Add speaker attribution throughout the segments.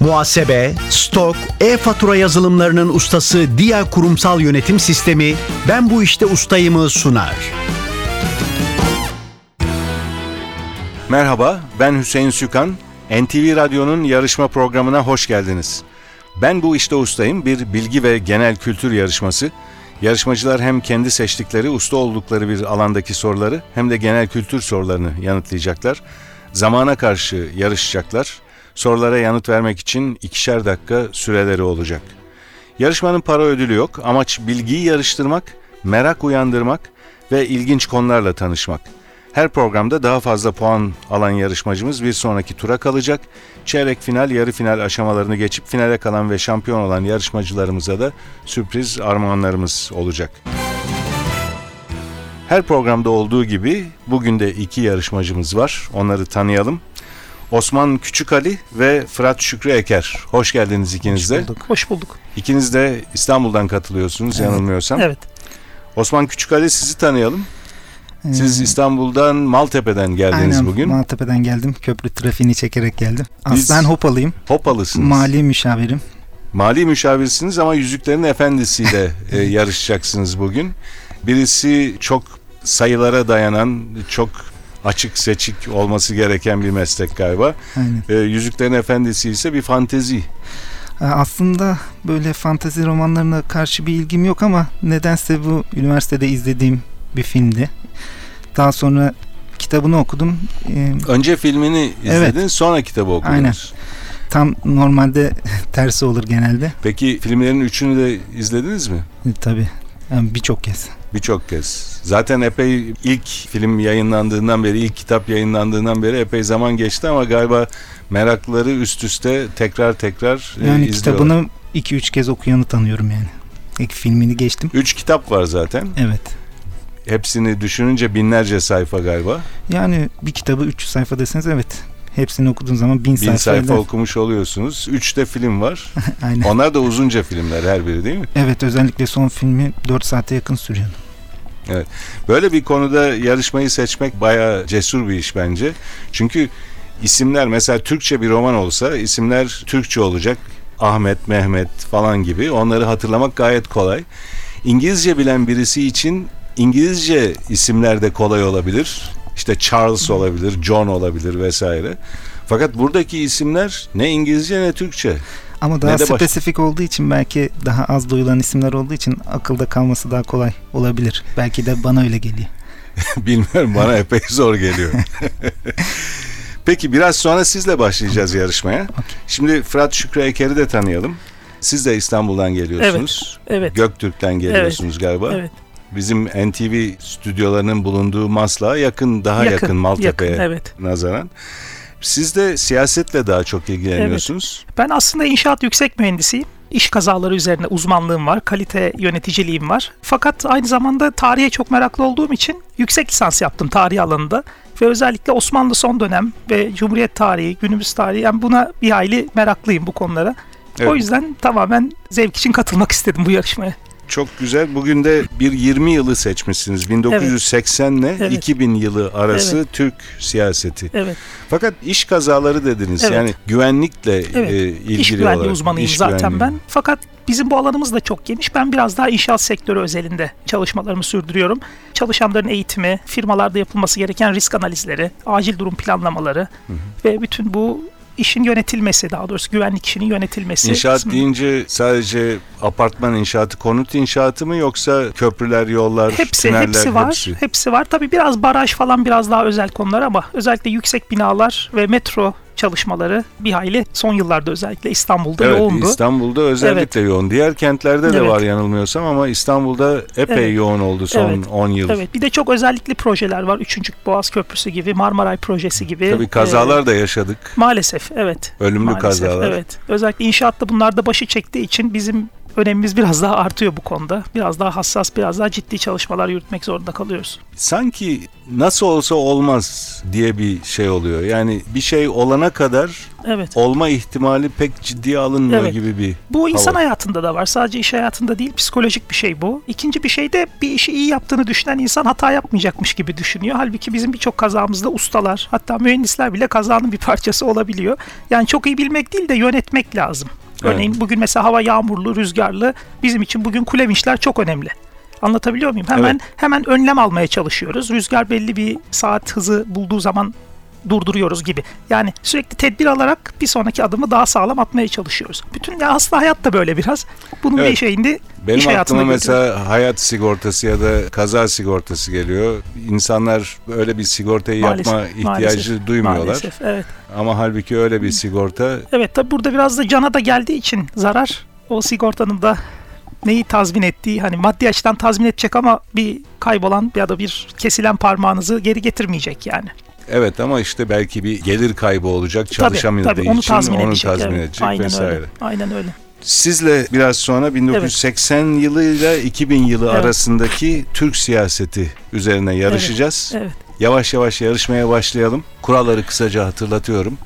Speaker 1: Muhasebe, stok, e-fatura yazılımlarının ustası Dia Kurumsal Yönetim Sistemi Ben Bu İşte Ustayım'ı sunar.
Speaker 2: Merhaba, ben Hüseyin Sükan. NTV Radyo'nun yarışma programına hoş geldiniz. Ben bu işte ustayım bir bilgi ve genel kültür yarışması. Yarışmacılar hem kendi seçtikleri, usta oldukları bir alandaki soruları hem de genel kültür sorularını yanıtlayacaklar. Zamana karşı yarışacaklar. Sorulara yanıt vermek için ikişer dakika süreleri olacak. Yarışmanın para ödülü yok. Amaç bilgiyi yarıştırmak, merak uyandırmak ve ilginç konularla tanışmak. Her programda daha fazla puan alan yarışmacımız bir sonraki tura kalacak. Çeyrek final, yarı final aşamalarını geçip finale kalan ve şampiyon olan yarışmacılarımıza da sürpriz armağanlarımız olacak. Her programda olduğu gibi bugün de iki yarışmacımız var. Onları tanıyalım. Osman Küçükali ve Fırat Şükrü Eker. Hoş geldiniz ikiniz de.
Speaker 3: Hoş bulduk.
Speaker 2: İkiniz de İstanbul'dan katılıyorsunuz yanılmıyorsam.
Speaker 3: Evet.
Speaker 2: Osman Küçükali sizi tanıyalım. Siz
Speaker 4: Ee,
Speaker 2: İstanbul'dan Maltepe'den geldiniz
Speaker 4: aynen,
Speaker 2: bugün.
Speaker 4: Maltepe'den geldim. Köprü trafiğini çekerek geldim.
Speaker 2: Biz-
Speaker 4: Aslen Hopalıyım.
Speaker 2: Hopalısınız.
Speaker 4: Mali müşavirim.
Speaker 2: Mali müşavirsiniz ama Yüzüklerin Efendisi'yle e, yarışacaksınız bugün. Birisi çok sayılara dayanan, çok açık seçik olması gereken bir meslek galiba.
Speaker 4: Aynen.
Speaker 2: E, Yüzüklerin Efendisi ise bir fantezi.
Speaker 4: Ee, Aslında böyle fantezi romanlarına karşı bir ilgim yok ama nedense bu üniversitede izlediğim bir filmdi. Daha sonra kitabını okudum. Ee,
Speaker 2: Önce filmini
Speaker 4: Evet.
Speaker 2: izlediniz sonra kitabı okudunuz.
Speaker 4: Aynen. Tam normalde tersi olur genelde.
Speaker 2: Peki filmlerin üçünü de izlediniz mi?
Speaker 4: E, tabii. Yani birçok kez.
Speaker 2: Birçok kez. Zaten epey ilk film yayınlandığından beri, ilk kitap yayınlandığından beri epey zaman geçti ama galiba meraklıları üst üste tekrar tekrar e,
Speaker 4: Yani
Speaker 2: izliyorlar.
Speaker 4: kitabını 2-3 kez okuyanı tanıyorum yani. İlk filmini geçtim.
Speaker 2: Üç kitap var zaten.
Speaker 4: Evet.
Speaker 2: Hepsini düşününce binlerce sayfa galiba.
Speaker 4: Yani bir kitabı 300 sayfa deseniz evet. Hepsini okuduğun zaman 1000
Speaker 2: Bin
Speaker 4: sayfa.
Speaker 2: sayfa
Speaker 4: eder.
Speaker 2: okumuş oluyorsunuz. Üç de film var.
Speaker 4: Aynen.
Speaker 2: Onlar da uzunca filmler her biri değil mi?
Speaker 4: Evet özellikle son filmi 4 saate yakın sürüyordu.
Speaker 2: Böyle bir konuda yarışmayı seçmek bayağı cesur bir iş bence. Çünkü isimler mesela Türkçe bir roman olsa isimler Türkçe olacak. Ahmet, Mehmet falan gibi. Onları hatırlamak gayet kolay. İngilizce bilen birisi için İngilizce isimler de kolay olabilir. İşte Charles olabilir, John olabilir vesaire. Fakat buradaki isimler ne İngilizce ne Türkçe.
Speaker 4: Ama daha
Speaker 2: de baş-
Speaker 4: spesifik olduğu için belki daha az duyulan isimler olduğu için akılda kalması daha kolay olabilir. Belki de bana öyle geliyor.
Speaker 2: Bilmiyorum bana epey zor geliyor. Peki biraz sonra sizle başlayacağız yarışmaya. Şimdi Fırat Şükrü Eker'i de tanıyalım. Siz de İstanbul'dan geliyorsunuz.
Speaker 3: Evet.
Speaker 2: Göktürk'ten geliyorsunuz galiba.
Speaker 3: Evet.
Speaker 2: Bizim NTV stüdyolarının bulunduğu Maslak'a yakın, daha yakın, Maltepe'ye
Speaker 3: yakın, evet.
Speaker 2: nazaran. Siz de siyasetle daha çok ilgileniyorsunuz.
Speaker 3: Ben aslında inşaat yüksek mühendisiyim. İş kazaları üzerine uzmanlığım var, kalite yöneticiliğim var. Fakat aynı zamanda tarihe çok meraklı olduğum için yüksek lisans yaptım tarih alanında. Ve özellikle Osmanlı son dönem ve Cumhuriyet tarihi, günümüz tarihi yani buna bir hayli meraklıyım bu konulara.
Speaker 2: Evet.
Speaker 3: O yüzden tamamen zevk için katılmak istedim bu yarışmaya.
Speaker 2: Çok güzel. Bugün de bir 20 yılı seçmişsiniz. 1980 ile
Speaker 3: Evet.
Speaker 2: 2000 yılı arası
Speaker 3: Evet.
Speaker 2: Türk siyaseti.
Speaker 3: Evet.
Speaker 2: Fakat iş kazaları dediniz.
Speaker 3: Evet.
Speaker 2: Yani güvenlikle
Speaker 3: Evet.
Speaker 2: e, ilgili
Speaker 3: İş güvenliği
Speaker 2: olarak.
Speaker 3: uzmanıyım
Speaker 2: İş
Speaker 3: zaten
Speaker 2: güvenliği.
Speaker 3: ben. Fakat bizim bu alanımız da çok geniş. Ben biraz daha inşaat sektörü özelinde çalışmalarımı sürdürüyorum. Çalışanların eğitimi, firmalarda yapılması gereken risk analizleri, acil durum planlamaları ve bütün bu işin yönetilmesi daha doğrusu güvenlik işinin yönetilmesi.
Speaker 2: İnşaat
Speaker 3: kısmı-
Speaker 2: deyince sadece apartman inşaatı, konut inşaatı mı yoksa köprüler, yollar,
Speaker 3: Hepsi,
Speaker 2: tüneller
Speaker 3: hepsi var.
Speaker 2: hepsi?
Speaker 3: Hepsi var. Tabii biraz baraj falan biraz daha özel konular ama özellikle yüksek binalar ve metro çalışmaları bir hayli son yıllarda özellikle İstanbul'da
Speaker 2: Evet,
Speaker 3: yoğundu.
Speaker 2: İstanbul'da özellikle yoğun. Diğer kentlerde de
Speaker 3: Evet.
Speaker 2: var yanılmıyorsam ama İstanbul'da epey
Speaker 3: Evet.
Speaker 2: yoğun oldu son
Speaker 3: Evet.
Speaker 2: 10 yıl.
Speaker 3: Evet bir de çok özellikli projeler var. Üçüncü Boğaz Köprüsü gibi, Marmaray projesi gibi.
Speaker 2: Tabii kazalar
Speaker 3: Ee,
Speaker 2: da yaşadık.
Speaker 3: Maalesef evet.
Speaker 2: Ölümlü
Speaker 3: Maalesef,
Speaker 2: kazalar.
Speaker 3: Evet. Özellikle inşaatta bunlar da başı çektiği için bizim önemimiz biraz daha artıyor bu konuda. Biraz daha hassas, biraz daha ciddi çalışmalar yürütmek zorunda kalıyoruz.
Speaker 2: Sanki nasıl olsa olmaz diye bir şey oluyor. Yani bir şey olana kadar
Speaker 3: Evet.
Speaker 2: olma ihtimali pek ciddiye alınmıyor
Speaker 3: Evet.
Speaker 2: gibi bir
Speaker 3: Bu insan
Speaker 2: hava.
Speaker 3: hayatında da var. Sadece iş hayatında değil, psikolojik bir şey bu. İkinci bir şey de bir işi iyi yaptığını düşünen insan hata yapmayacakmış gibi düşünüyor. Halbuki bizim birçok kazamızda ustalar, hatta mühendisler bile kazanın bir parçası olabiliyor. Yani çok iyi bilmek değil de yönetmek lazım.
Speaker 2: Evet.
Speaker 3: Örneğin bugün mesela hava yağmurlu, rüzgarlı. Bizim için bugün kule vinçler çok önemli. Anlatabiliyor muyum? Hemen
Speaker 2: Evet.
Speaker 3: hemen önlem almaya çalışıyoruz. Rüzgar belli bir saat hızı bulduğu zaman durduruyoruz gibi. Yani sürekli tedbir alarak bir sonraki adımı daha sağlam atmaya çalışıyoruz. Bütün ya aslında hayat da böyle biraz. Bunun
Speaker 2: Evet.
Speaker 3: bir şeyinde
Speaker 2: Benim
Speaker 3: iş hayatına
Speaker 2: aklıma
Speaker 3: götürüyor.
Speaker 2: mesela hayat sigortası ya da kaza sigortası geliyor. İnsanlar öyle bir sigortayı
Speaker 3: Maalesef,
Speaker 2: yapma ihtiyacı
Speaker 3: maalesef,
Speaker 2: duymuyorlar.
Speaker 3: Maalesef, evet.
Speaker 2: Ama halbuki öyle bir sigorta
Speaker 3: Evet tabi burada biraz da cana da geldiği için zarar o sigortanın da neyi tazmin ettiği hani maddi açıdan tazmin edecek ama bir kaybolan ya da bir kesilen parmağınızı geri getirmeyecek yani.
Speaker 2: Evet ama işte belki bir gelir kaybı olacak
Speaker 3: Tabii,
Speaker 2: çalışamadığı
Speaker 3: tabii, onu
Speaker 2: için
Speaker 3: tazmin
Speaker 2: onu
Speaker 3: edecek.
Speaker 2: tazmin
Speaker 3: evet.
Speaker 2: edecek
Speaker 3: Aynen
Speaker 2: vesaire.
Speaker 3: öyle. Aynen öyle.
Speaker 2: Sizle biraz sonra 1980 yılıyla 2000 yılı
Speaker 3: Evet.
Speaker 2: arasındaki Türk siyaseti üzerine yarışacağız.
Speaker 3: Evet.
Speaker 2: Yavaş yavaş yarışmaya başlayalım. Kuralları kısaca hatırlatıyorum.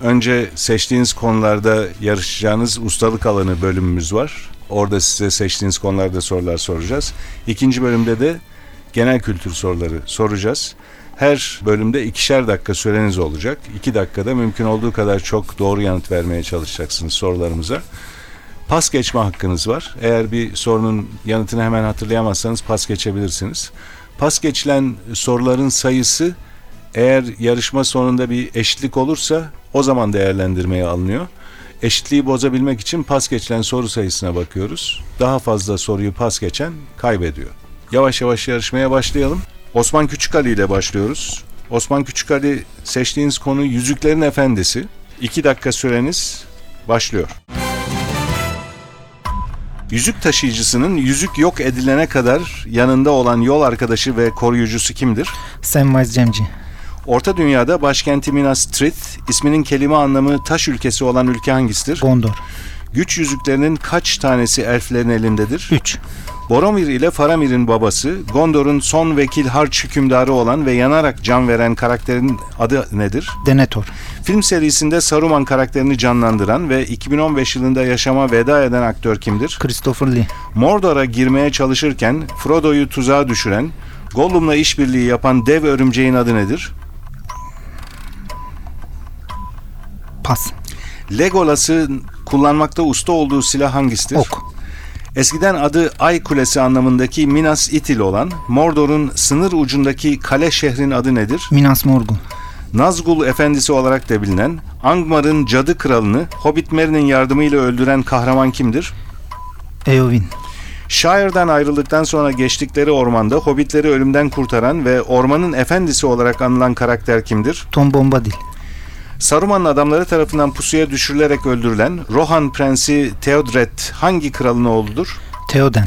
Speaker 2: Önce seçtiğiniz konularda yarışacağınız ustalık alanı bölümümüz var. Orada size seçtiğiniz konularda sorular soracağız. İkinci bölümde de genel kültür soruları soracağız. Her bölümde ikişer dakika süreniz olacak. İki dakikada mümkün olduğu kadar çok doğru yanıt vermeye çalışacaksınız sorularımıza. Pas geçme hakkınız var. Eğer bir sorunun yanıtını hemen hatırlayamazsanız pas geçebilirsiniz. Pas geçilen soruların sayısı eğer yarışma sonunda bir eşitlik olursa o zaman değerlendirmeye alınıyor. Eşitliği bozabilmek için pas geçilen soru sayısına bakıyoruz. Daha fazla soruyu pas geçen kaybediyor. Yavaş yavaş yarışmaya başlayalım. Osman Küçükali ile başlıyoruz. Osman Küçükali seçtiğiniz konu Yüzüklerin Efendisi. 2 dakika süreniz başlıyor. Yüzük taşıyıcısının yüzük yok edilene kadar yanında olan yol arkadaşı ve koruyucusu kimdir?
Speaker 4: Samwise Cemci.
Speaker 2: Orta Dünya'da başkenti Minas Tirith, isminin kelime anlamı taş ülkesi olan ülke hangisidir?
Speaker 4: Gondor.
Speaker 2: Güç yüzüklerinin kaç tanesi elflerin elindedir?
Speaker 4: 3.
Speaker 2: Boromir ile Faramir'in babası, Gondor'un son vekil harç hükümdarı olan ve yanarak can veren karakterin adı nedir?
Speaker 4: Denethor.
Speaker 2: Film serisinde Saruman karakterini canlandıran ve 2015 yılında yaşama veda eden aktör kimdir?
Speaker 4: Christopher Lee.
Speaker 2: Mordor'a girmeye çalışırken Frodo'yu tuzağa düşüren, Gollum'la işbirliği yapan dev örümceğin adı nedir?
Speaker 4: Pas.
Speaker 2: Legolas'ın kullanmakta usta olduğu silah hangisidir?
Speaker 4: Ok.
Speaker 2: Eskiden adı Ay Kulesi anlamındaki Minas Ithil olan Mordor'un sınır ucundaki kale şehrin adı nedir?
Speaker 4: Minas Morgul.
Speaker 2: Nazgul Efendisi olarak da bilinen, Angmar'ın cadı kralını Hobbit Merry'nin yardımıyla öldüren kahraman kimdir?
Speaker 4: Eowyn.
Speaker 2: Shire'dan ayrıldıktan sonra geçtikleri ormanda hobbitleri ölümden kurtaran ve ormanın efendisi olarak anılan karakter kimdir?
Speaker 4: Tom Bombadil.
Speaker 2: Saruman'ın adamları tarafından pusuya düşürülerek öldürülen Rohan Prensi Theodred hangi kralın oğludur?
Speaker 4: Theoden.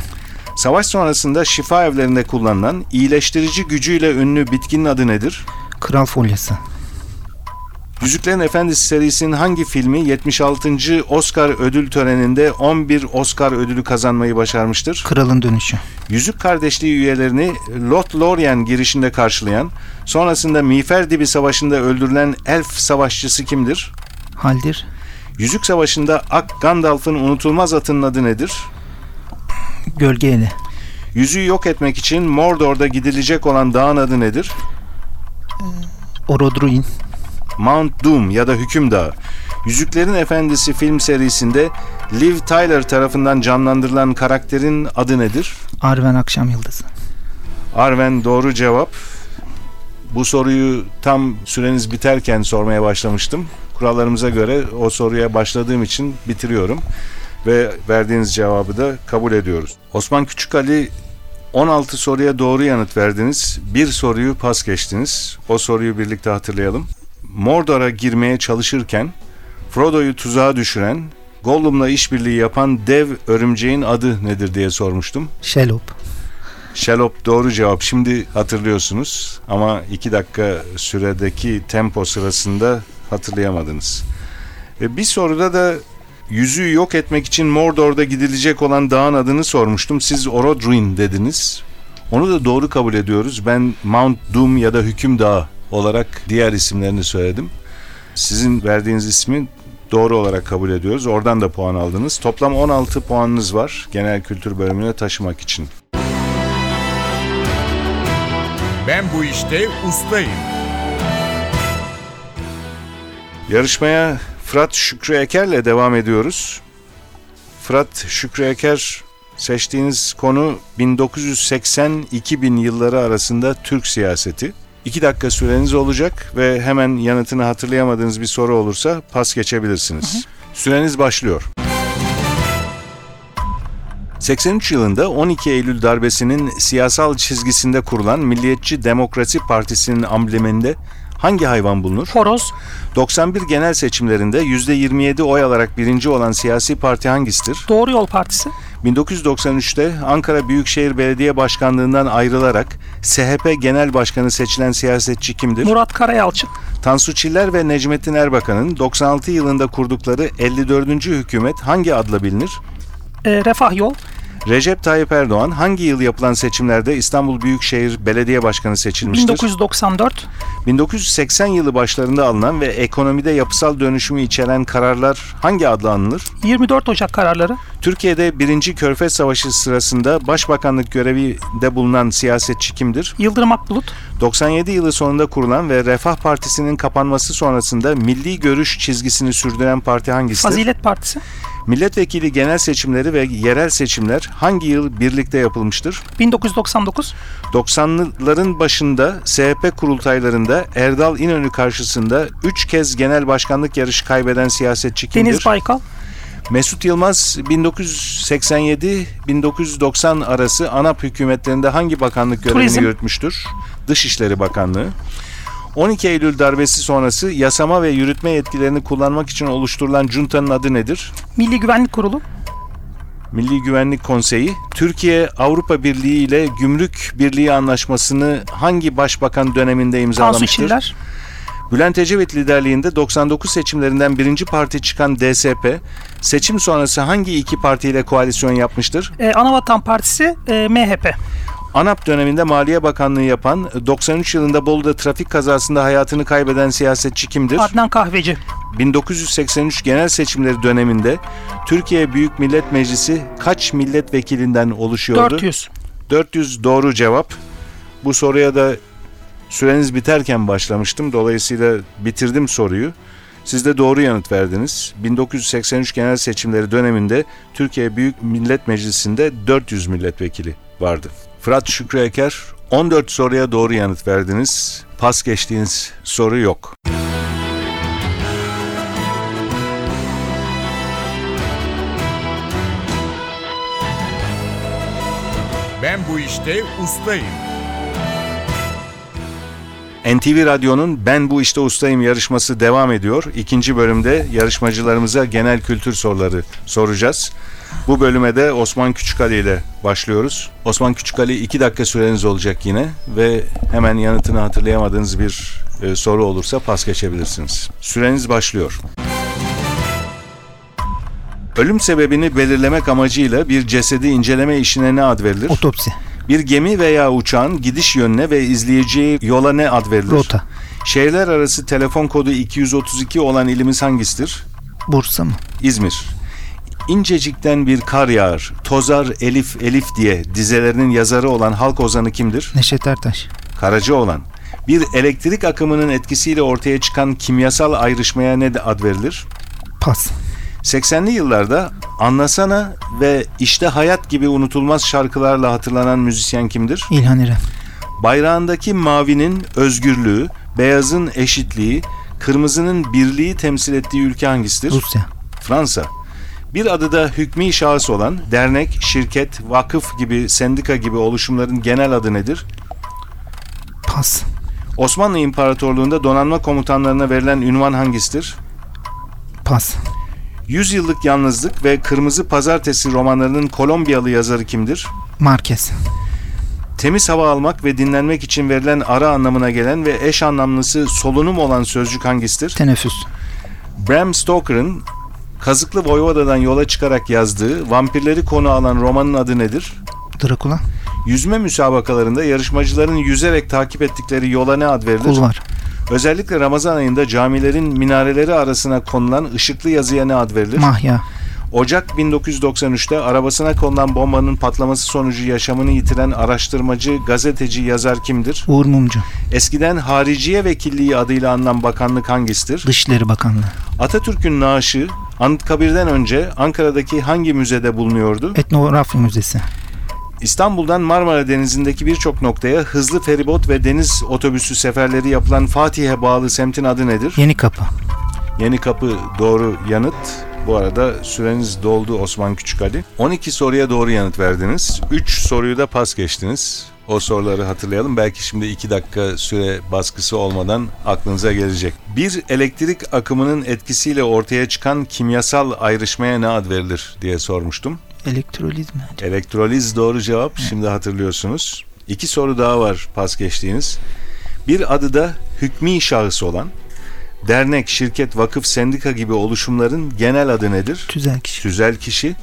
Speaker 2: Savaş sonrasında şifa evlerinde kullanılan iyileştirici gücüyle ünlü bitkinin adı nedir?
Speaker 4: Kral Folyası.
Speaker 2: Yüzüklerin Efendisi serisinin hangi filmi 76. Oscar ödül töreninde 11 Oscar ödülü kazanmayı başarmıştır?
Speaker 4: Kralın Dönüşü.
Speaker 2: Yüzük Kardeşliği üyelerini Lothlorien girişinde karşılayan, sonrasında Miğfer Dibi Savaşı'nda öldürülen elf savaşçısı kimdir?
Speaker 4: Haldir.
Speaker 2: Yüzük Savaşı'nda Ak Gandalf'ın unutulmaz atının adı nedir?
Speaker 4: Gölge Eli.
Speaker 2: Yüzüğü yok etmek için Mordor'da gidilecek olan dağın adı nedir?
Speaker 4: Orodruin.
Speaker 2: Mount Doom ya da Hüküm Dağı. Yüzüklerin Efendisi film serisinde Liv Tyler tarafından canlandırılan karakterin adı nedir?
Speaker 4: Arwen Akşam Yıldızı.
Speaker 2: Arven doğru cevap. Bu soruyu tam süreniz biterken sormaya başlamıştım. Kurallarımıza göre o soruya başladığım için bitiriyorum. Ve verdiğiniz cevabı da kabul ediyoruz. Osman Küçükali 16 soruya doğru yanıt verdiniz. Bir soruyu pas geçtiniz. O soruyu birlikte hatırlayalım. Mordor'a girmeye çalışırken Frodo'yu tuzağa düşüren, Gollum'la işbirliği yapan dev örümceğin adı nedir diye sormuştum.
Speaker 4: Shelob.
Speaker 2: Şelop doğru cevap. Şimdi hatırlıyorsunuz ama iki dakika süredeki tempo sırasında hatırlayamadınız. E, bir soruda da Yüzüğü yok etmek için Mordor'da gidilecek olan dağın adını sormuştum. Siz Orodruin dediniz. Onu da doğru kabul ediyoruz. Ben Mount Doom ya da Hüküm Dağı olarak diğer isimlerini söyledim. Sizin verdiğiniz ismi doğru olarak kabul ediyoruz. Oradan da puan aldınız. Toplam 16 puanınız var genel kültür bölümüne taşımak için.
Speaker 5: Ben bu işte ustayım.
Speaker 2: Yarışmaya Fırat Şükrü Eker'le devam ediyoruz. Fırat Şükrü Eker seçtiğiniz konu 1980-2000 yılları arasında Türk siyaseti. 2 dakika süreniz olacak ve hemen yanıtını hatırlayamadığınız bir soru olursa pas geçebilirsiniz. Süreniz başlıyor. 83 yılında 12 Eylül darbesinin siyasal çizgisinde kurulan Milliyetçi Demokrasi Partisi'nin ambleminde hangi hayvan bulunur?
Speaker 3: Horoz,
Speaker 2: 91 genel seçimlerinde %27 oy alarak birinci olan siyasi parti hangisidir?
Speaker 3: Doğru Yol Partisi,
Speaker 2: 1993'te Ankara Büyükşehir Belediye Başkanlığından ayrılarak SHP Genel Başkanı seçilen siyasetçi kimdir?
Speaker 3: Murat Karayalçın,
Speaker 2: Tansu Çiller ve Necmettin Erbakan'ın 96 yılında kurdukları 54. hükümet hangi adla bilinir?
Speaker 3: e, Refah Yol,
Speaker 2: Recep Tayyip Erdoğan hangi yıl yapılan seçimlerde İstanbul Büyükşehir Belediye Başkanı seçilmiştir?
Speaker 3: 1994,
Speaker 2: 1980 yılı başlarında alınan ve ekonomide yapısal dönüşümü içeren kararlar hangi adla anılır?
Speaker 3: 24 Ocak kararları,
Speaker 2: Türkiye'de 1. Körfez Savaşı sırasında başbakanlık görevinde bulunan siyasetçi kimdir?
Speaker 3: Yıldırım Akbulut,
Speaker 2: 97 yılı sonunda kurulan ve Refah Partisi'nin kapanması sonrasında milli görüş çizgisini sürdüren parti hangisidir?
Speaker 3: Fazilet Partisi,
Speaker 2: Milletvekili genel seçimleri ve yerel seçimler hangi yıl birlikte yapılmıştır?
Speaker 3: 1999,
Speaker 2: 90'ların başında SHP kurultaylarında Erdal İnönü karşısında 3 kez genel başkanlık yarışı kaybeden siyasetçi kimdir?
Speaker 3: Deniz Baykal,
Speaker 2: Mesut Yılmaz 1987-1990 arası ANAP hükümetlerinde hangi bakanlık görevini
Speaker 3: Turizm.
Speaker 2: yürütmüştür? Dışişleri Bakanlığı. 12 Eylül darbesi sonrası yasama ve yürütme yetkilerini kullanmak için oluşturulan juntanın adı nedir?
Speaker 3: Milli Güvenlik Kurulu,
Speaker 2: Milli Güvenlik Konseyi, Türkiye Avrupa Birliği ile Gümrük Birliği Anlaşması'nı hangi başbakan döneminde
Speaker 3: Tansu
Speaker 2: imzalamıştır?
Speaker 3: Çiller,
Speaker 2: Bülent Ecevit liderliğinde 99 seçimlerinden birinci parti çıkan DSP, seçim sonrası hangi iki partiyle koalisyon yapmıştır?
Speaker 3: e, Anavatan Partisi, e, MHP,
Speaker 2: ANAP döneminde Maliye Bakanlığı yapan, 93 yılında Bolu'da trafik kazasında hayatını kaybeden siyasetçi kimdir?
Speaker 3: Adnan Kahveci,
Speaker 2: 1983 genel seçimleri döneminde Türkiye Büyük Millet Meclisi kaç milletvekilinden oluşuyordu?
Speaker 3: 400,
Speaker 2: 400 doğru cevap. Bu soruya da süreniz biterken başlamıştım. Dolayısıyla bitirdim soruyu. Siz de doğru yanıt verdiniz. 1983 genel seçimleri döneminde Türkiye Büyük Millet Meclisi'nde 400 milletvekili vardı. Fırat Şükrü Eker 14 soruya doğru yanıt verdiniz. Pas geçtiğiniz soru yok.
Speaker 5: Ben bu işte ustayım.
Speaker 2: NTV Radyo'nun Ben Bu İşte Ustayım yarışması devam ediyor. İkinci bölümde yarışmacılarımıza genel kültür soruları soracağız. Bu bölüme de Osman Küçükali ile başlıyoruz. Osman Küçükali iki dakika süreniz olacak yine ve hemen yanıtını hatırlayamadığınız bir e, soru olursa pas geçebilirsiniz. Süreniz başlıyor. Ölüm sebebini belirlemek amacıyla bir cesedi inceleme işine ne ad verilir?
Speaker 4: Otopsi,
Speaker 2: Bir gemi veya uçağın gidiş yönüne ve izleyeceği yola ne ad verilir?
Speaker 4: rota,
Speaker 2: Şehirler arası telefon kodu 232 olan ilimiz hangisidir?
Speaker 4: Bursa mı?
Speaker 2: İzmir. İncecikten bir kar yağar, tozar Elif Elif diye dizelerinin yazarı olan halk ozanı kimdir?
Speaker 4: Neşet Ertaş,
Speaker 2: Karacaoğlan. Bir elektrik akımının etkisiyle ortaya çıkan kimyasal ayrışmaya ne de ad verilir?
Speaker 4: Pas,
Speaker 2: 80'li yıllarda Anlasana ve İşte Hayat gibi unutulmaz şarkılarla hatırlanan müzisyen kimdir?
Speaker 4: İlhan İrem,
Speaker 2: Bayrağındaki mavinin özgürlüğü, beyazın eşitliği, kırmızının birliği temsil ettiği ülke hangisidir?
Speaker 4: Rusya,
Speaker 2: Fransa. Bir adı da hükmü şahıs olan dernek, şirket, vakıf gibi, sendika gibi oluşumların genel adı nedir?
Speaker 4: pas,
Speaker 2: Osmanlı İmparatorluğu'nda donanma komutanlarına verilen ünvan hangisidir?
Speaker 4: pas,
Speaker 2: 100 Yıllık Yalnızlık ve Kırmızı Pazartesi romanlarının Kolombiyalı yazarı kimdir?
Speaker 4: Marquez,
Speaker 2: Temiz hava almak ve dinlenmek için verilen ara anlamına gelen ve eş anlamlısı solunum olan sözcük hangisidir?
Speaker 4: teneffüs,
Speaker 2: Bram Stoker'ın Kazıklı Voyvoda'dan yola çıkarak yazdığı vampirleri konu alan romanın adı nedir?
Speaker 4: Drakula.
Speaker 2: Yüzme müsabakalarında yarışmacıların yüzerek takip ettikleri yola ne ad verilir?
Speaker 4: Kulvar.
Speaker 2: Özellikle Ramazan ayında camilerin minareleri arasına konulan ışıklı yazıya ne ad verilir?
Speaker 4: Mahya.
Speaker 2: Ocak 1993'te arabasına konulan bombanın patlaması sonucu yaşamını yitiren araştırmacı, gazeteci, yazar kimdir?
Speaker 4: Uğur Mumcu.
Speaker 2: Eskiden Hariciye Vekilliği adıyla anılan bakanlık hangisidir?
Speaker 4: Dışişleri Bakanlığı.
Speaker 2: Atatürk'ün naaşı Anıtkabir'den önce Ankara'daki hangi müzede bulunuyordu?
Speaker 4: Etnografya Müzesi.
Speaker 2: İstanbul'dan Marmara Denizi'ndeki birçok noktaya hızlı feribot ve deniz otobüsü seferleri yapılan Fatih'e bağlı semtin adı nedir?
Speaker 4: Yeni Kapı.
Speaker 2: Yeni Kapı doğru yanıt. Bu arada süreniz doldu Osman Küçükali. 12 soruya doğru yanıt verdiniz. 3 soruyu da pas geçtiniz. O soruları hatırlayalım. Belki şimdi 2 dakika süre baskısı olmadan aklınıza gelecek. Bir elektrik akımının etkisiyle ortaya çıkan kimyasal ayrışmaya ne ad verilir diye sormuştum.
Speaker 4: Elektroliz mi? acaba?
Speaker 2: Elektroliz doğru cevap. Şimdi hatırlıyorsunuz. İki soru daha var pas geçtiğiniz. Bir adı da hükmü şahıs olan, dernek, şirket, vakıf, sendika gibi oluşumların genel adı nedir?
Speaker 4: Tüzel kişi.
Speaker 2: Tüzel kişi.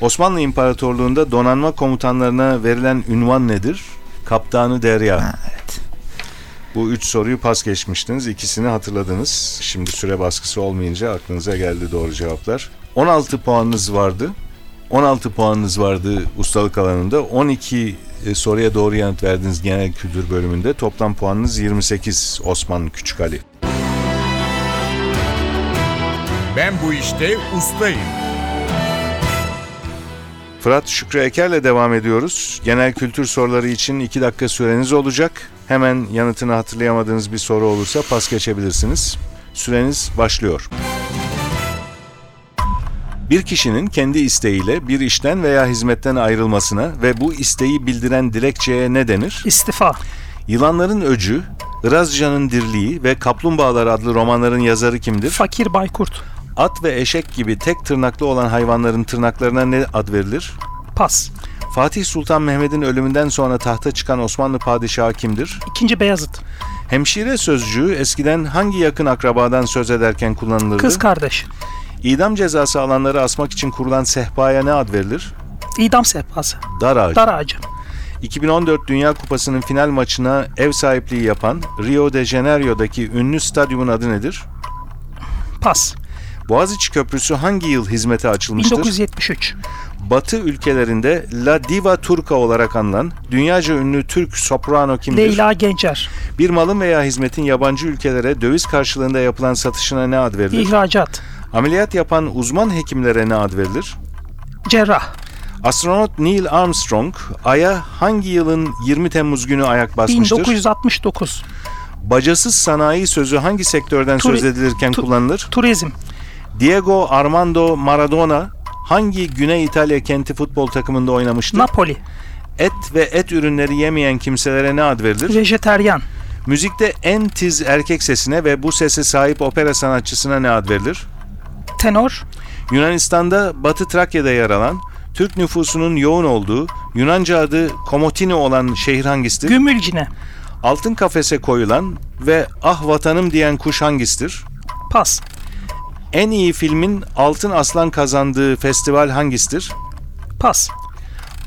Speaker 2: Osmanlı İmparatorluğu'nda donanma komutanlarına verilen ünvan nedir? Kaptanı Derya.
Speaker 4: Ha, evet.
Speaker 2: Bu üç soruyu pas geçmiştiniz. İkisini hatırladınız. Şimdi süre baskısı olmayınca aklınıza geldi doğru cevaplar. 16 puanınız vardı. 16 puanınız vardı ustalık alanında. 12 e, soruya doğru yanıt verdiniz genel kültür bölümünde. Toplam puanınız 28 Osman Küçükali.
Speaker 5: Ben bu işte ustayım.
Speaker 2: Fırat Şükrü Eker'le devam ediyoruz. Genel kültür soruları için 2 dakika süreniz olacak. Hemen yanıtını hatırlayamadığınız bir soru olursa pas geçebilirsiniz. Süreniz başlıyor. Bir kişinin kendi isteğiyle bir işten veya hizmetten ayrılmasına ve bu isteği bildiren dilekçeye ne denir?
Speaker 3: İstifa.
Speaker 2: Yılanların Öcü, Irazcan'ın Dirliği ve Kaplumbağalar adlı romanların yazarı kimdir?
Speaker 3: Fakir Baykurt.
Speaker 2: At ve eşek gibi tek tırnaklı olan hayvanların tırnaklarına ne ad verilir?
Speaker 3: Pas.
Speaker 2: Fatih Sultan Mehmet'in ölümünden sonra tahta çıkan Osmanlı padişahı kimdir?
Speaker 3: İkinci Beyazıt.
Speaker 2: Hemşire sözcüğü eskiden hangi yakın akrabadan söz ederken kullanılırdı?
Speaker 3: Kız kardeş.
Speaker 2: İdam cezası alanları asmak için kurulan sehpaya ne ad verilir?
Speaker 3: İdam sehpası.
Speaker 2: Dar ağacı.
Speaker 3: Dar ağacı.
Speaker 2: 2014 Dünya Kupası'nın final maçına ev sahipliği yapan Rio de Janeiro'daki ünlü stadyumun adı nedir?
Speaker 3: Pas.
Speaker 2: Boğaziçi Köprüsü hangi yıl hizmete açılmıştır?
Speaker 3: 1973.
Speaker 2: Batı ülkelerinde La Diva Turca olarak anılan dünyaca ünlü Türk soprano kimdir?
Speaker 3: Leyla Gencer.
Speaker 2: Bir malın veya hizmetin yabancı ülkelere döviz karşılığında yapılan satışına ne ad verilir?
Speaker 3: İhracat.
Speaker 2: Ameliyat yapan uzman hekimlere ne ad verilir?
Speaker 3: Cerrah.
Speaker 2: Astronot Neil Armstrong Ay'a hangi yılın 20 Temmuz günü ayak basmıştır?
Speaker 3: 1969.
Speaker 2: Bacasız sanayi sözü hangi sektörden
Speaker 3: Turi-
Speaker 2: söz edilirken
Speaker 3: tu-
Speaker 2: kullanılır?
Speaker 3: Turizm.
Speaker 2: Diego Armando Maradona hangi Güney İtalya kenti futbol takımında oynamıştır?
Speaker 3: Napoli.
Speaker 2: et ve et ürünleri yemeyen kimselere ne ad verilir?
Speaker 3: Vejeteryan.
Speaker 2: Müzikte en tiz erkek sesine ve bu sese sahip opera sanatçısına ne ad verilir?
Speaker 3: Tenor.
Speaker 2: Yunanistan'da Batı Trakya'da yer alan, Türk nüfusunun yoğun olduğu, Yunanca adı Komotini olan şehir hangisidir?
Speaker 3: Gümülcine.
Speaker 2: Altın kafese koyulan ve ah vatanım diyen kuş hangisidir?
Speaker 3: Pas.
Speaker 2: En iyi filmin Altın Aslan kazandığı festival hangisidir?
Speaker 3: Pas.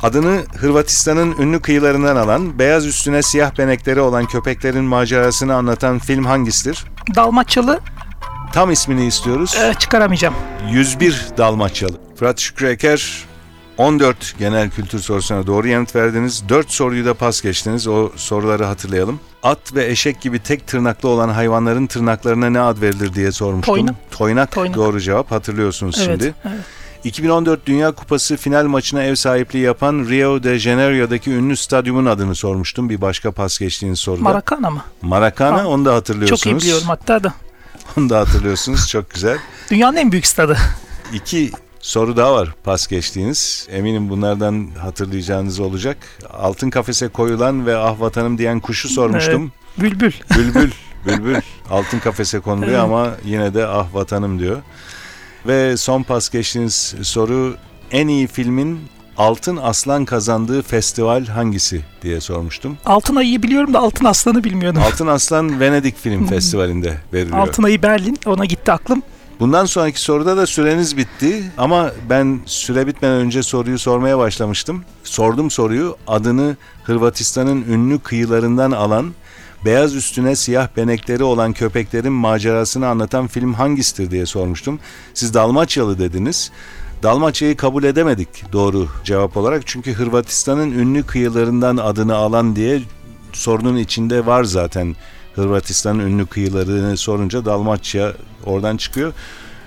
Speaker 2: Adını Hırvatistan'ın ünlü kıyılarından alan, beyaz üstüne siyah benekleri olan köpeklerin macerasını anlatan film hangisidir?
Speaker 3: Dalmaçyalı.
Speaker 2: Tam ismini istiyoruz.
Speaker 3: eh, çıkaramayacağım.
Speaker 2: 101 Dalmaçyalı. Fırat Şükrü Eker 14 genel kültür sorusuna doğru yanıt verdiniz. 4 soruyu da pas geçtiniz. O soruları hatırlayalım. At ve eşek gibi tek tırnaklı olan hayvanların tırnaklarına ne ad verilir diye sormuştum.
Speaker 3: Toynak.
Speaker 2: Toynak,
Speaker 3: Toynak.
Speaker 2: doğru cevap. Hatırlıyorsunuz
Speaker 3: Evet.
Speaker 2: şimdi.
Speaker 3: evet.
Speaker 2: 2014 Dünya Kupası final maçına ev sahipliği yapan Rio de Janeiro'daki ünlü stadyumun adını sormuştum. Bir başka pas geçtiğiniz soruda.
Speaker 3: Maracana mı?
Speaker 2: Maracana
Speaker 3: Ha,
Speaker 2: onu da hatırlıyorsunuz.
Speaker 3: Çok iyi biliyorum hatta da.
Speaker 2: Onu da hatırlıyorsunuz. Çok güzel.
Speaker 3: Dünyanın en büyük stadı.
Speaker 2: İki soru daha var pas geçtiğiniz. Eminim bunlardan hatırlayacağınız olacak. Altın kafese koyulan ve ah vatanım diyen kuşu sormuştum.
Speaker 3: Bülbül.
Speaker 2: Bülbül, bülbül altın kafese konuluyor
Speaker 3: Evet.
Speaker 2: ama yine de ah vatanım diyor. Ve son pas geçtiğiniz soru en iyi filmin Altın Aslan kazandığı festival hangisi diye sormuştum.
Speaker 3: Altın Ayı'yı biliyorum da Altın Aslan'ı bilmiyordum.
Speaker 2: Altın Aslan Venedik Film Festivali'nde veriliyor.
Speaker 3: Altın Ayı Berlin. Ona gitti aklım.
Speaker 2: Bundan sonraki soruda da süreniz bitti ama ben süre bitmeden önce soruyu sormaya başlamıştım. Sordum soruyu adını Hırvatistan'ın ünlü kıyılarından alan beyaz üstüne siyah benekleri olan köpeklerin macerasını anlatan film hangisidir diye sormuştum. Siz Dalmaçyalı dediniz. Dalmaçya'yı kabul edemedik doğru cevap olarak. Çünkü Hırvatistan'ın ünlü kıyılarından adını alan diye sorunun içinde var zaten. Hırvatistan'ın ünlü kıyılarını sorunca Dalmaçya oradan çıkıyor.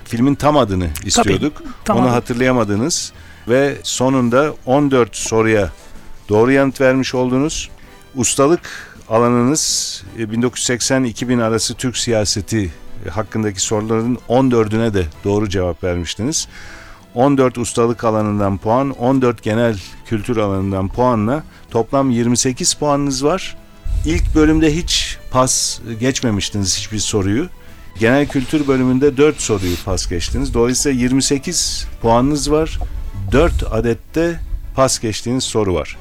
Speaker 2: Filmin tam adını istiyorduk.
Speaker 3: tam
Speaker 2: Onu
Speaker 3: adı.
Speaker 2: hatırlayamadınız ve sonunda 14 soruya doğru yanıt vermiş oldunuz. Ustalık alanınız e, 1980-2000 arası Türk siyaseti e, hakkındaki soruların 14'üne de doğru cevap vermiştiniz. 14 ustalık alanından puan, 14 genel kültür alanından puanla toplam 28 puanınız var. İlk bölümde hiç pas geçmemiştiniz hiçbir soruyu. Genel kültür bölümünde 4 soruyu pas geçtiniz. Dolayısıyla 28 puanınız var. 4 adette pas geçtiğiniz soru var.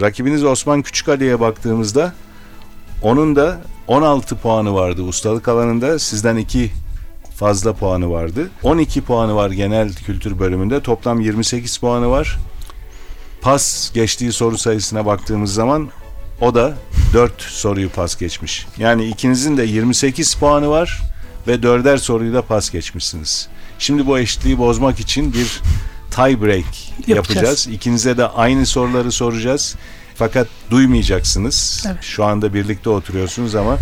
Speaker 2: Rakibiniz Osman Küçükali'ye baktığımızda onun da 16 puanı vardı ustalık alanında. Sizden 2 fazla puanı vardı. 12 puanı var genel kültür bölümünde. Toplam 28 puanı var. Pas geçtiği soru sayısına baktığımız zaman o da 4 soruyu pas geçmiş. Yani ikinizin de 28 puanı var ve dörder soruyu da pas geçmişsiniz. Şimdi bu eşitliği bozmak için bir tie break yapacağız.
Speaker 3: Yapacağız.
Speaker 2: İkinize de aynı soruları soracağız. Fakat duymayacaksınız.
Speaker 3: Evet.
Speaker 2: Şu anda birlikte oturuyorsunuz ama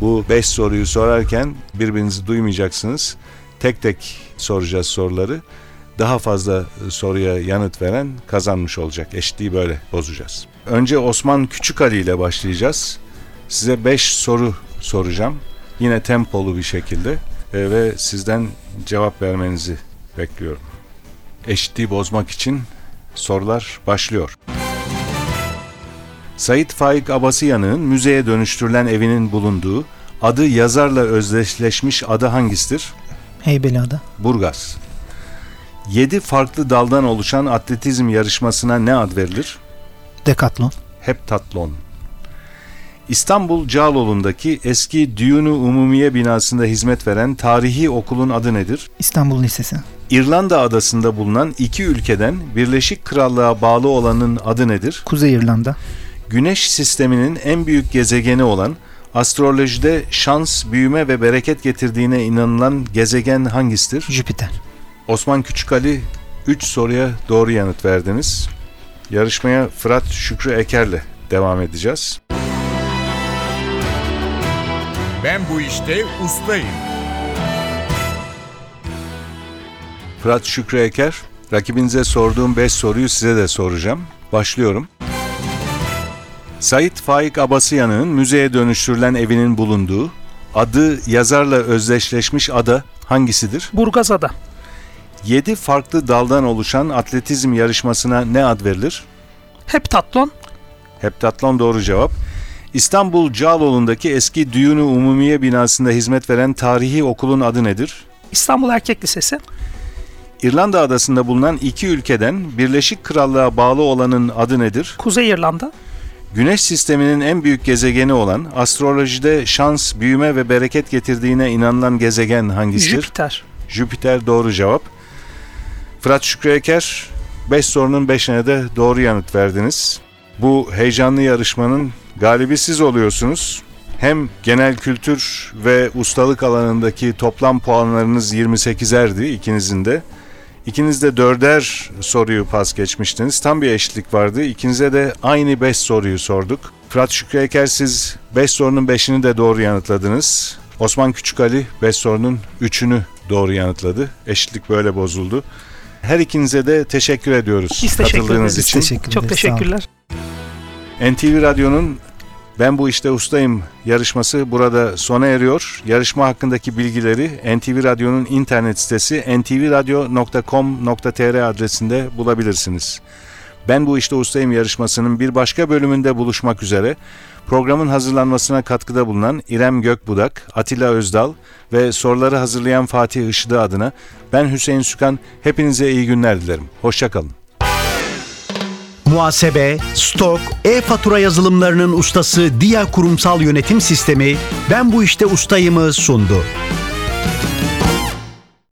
Speaker 2: bu 5 soruyu sorarken birbirinizi duymayacaksınız. Tek tek soracağız soruları. Daha fazla e, soruya yanıt veren kazanmış olacak. Eşitliği böyle bozacağız. Önce Osman Küçükali ile başlayacağız. Size 5 soru soracağım. Yine tempolu bir şekilde e, ve sizden cevap vermenizi bekliyorum. Eşitliği bozmak için sorular başlıyor. Sait Faik Abasıyanık'ın müzeye dönüştürülen evinin bulunduğu adı yazarla özdeşleşmiş adı hangisidir?
Speaker 4: Heybeliada.
Speaker 2: Burgaz. 7 farklı daldan oluşan atletizm yarışmasına ne ad verilir?
Speaker 4: Dekatlon.
Speaker 2: Heptatlon. İstanbul Cağaloğlu'ndaki eski Düğünü Umumiye binasında hizmet veren tarihi okulun adı nedir?
Speaker 4: İstanbul Lisesi.
Speaker 2: İrlanda adasında bulunan iki ülkeden Birleşik Krallığa bağlı olanın adı nedir?
Speaker 4: Kuzey İrlanda.
Speaker 2: Güneş sisteminin en büyük gezegeni olan astrolojide şans, büyüme ve bereket getirdiğine inanılan gezegen hangisidir?
Speaker 4: Jüpiter.
Speaker 2: Osman Küçükali 3 soruya doğru yanıt verdiniz. Yarışmaya Fırat Şükrü Eker'le devam edeceğiz.
Speaker 5: Ben bu işte ustayım.
Speaker 2: Fırat Şükrü Eker, rakibinize sorduğum 5 soruyu size de soracağım. Başlıyorum. Sait Faik Abasıyanık'ın müzeye dönüştürülen evinin bulunduğu, adı yazarla özdeşleşmiş ada hangisidir?
Speaker 3: Burgazada.
Speaker 2: 7 farklı daldan oluşan atletizm yarışmasına ne ad verilir?
Speaker 3: Heptatlon.
Speaker 2: Heptatlon doğru cevap. İstanbul Cağaloğlu'ndaki eski Düğünü Umumiye binasında hizmet veren tarihi okulun adı nedir?
Speaker 3: İstanbul Erkek Lisesi.
Speaker 2: İrlanda adasında bulunan iki ülkeden Birleşik Krallığa bağlı olanın adı nedir?
Speaker 3: Kuzey İrlanda.
Speaker 2: Güneş sisteminin en büyük gezegeni olan, astrolojide şans, büyüme ve bereket getirdiğine inanılan gezegen hangisidir?
Speaker 3: Jüpiter.
Speaker 2: Jüpiter doğru cevap. Fırat Şükrü Eker 5 sorunun 5'ine de doğru yanıt verdiniz. Bu heyecanlı yarışmanın galibi siz oluyorsunuz. Hem genel kültür ve ustalık alanındaki toplam puanlarınız 28'erdi ikinizin de. İkiniz de dörder soruyu pas geçmiştiniz. Tam bir eşitlik vardı. İkinize de aynı 5 soruyu sorduk. Fırat Şükrü Eker siz 5 sorunun 5'ini de doğru yanıtladınız. Osman Küçükali 5 sorunun 3'ünü doğru yanıtladı. Eşitlik böyle bozuldu. Her ikinize de teşekkür ediyoruz
Speaker 3: Biz teşekkür
Speaker 2: katıldığınız
Speaker 3: ederiz.
Speaker 2: için.
Speaker 4: Teşekkür
Speaker 3: Çok
Speaker 4: ederiz, sağ olun.
Speaker 3: teşekkürler.
Speaker 2: NTV Radyo'nun Ben Bu İşte Ustayım yarışması burada sona eriyor. Yarışma hakkındaki bilgileri NTV Radyo'nun internet sitesi ntvradio.com.tr adresinde bulabilirsiniz. Ben Bu İşte Ustayım yarışmasının bir başka bölümünde buluşmak üzere. Programın hazırlanmasına katkıda bulunan İrem Gökbudak, Atilla Özdal ve soruları hazırlayan Fatih Işıdı adına ben Hüseyin Sükan hepinize iyi günler dilerim. Hoşçakalın.
Speaker 1: Muhasebe, stok, e-fatura yazılımlarının ustası Dia Kurumsal Yönetim Sistemi Ben Bu İşte Ustayım'ı sundu.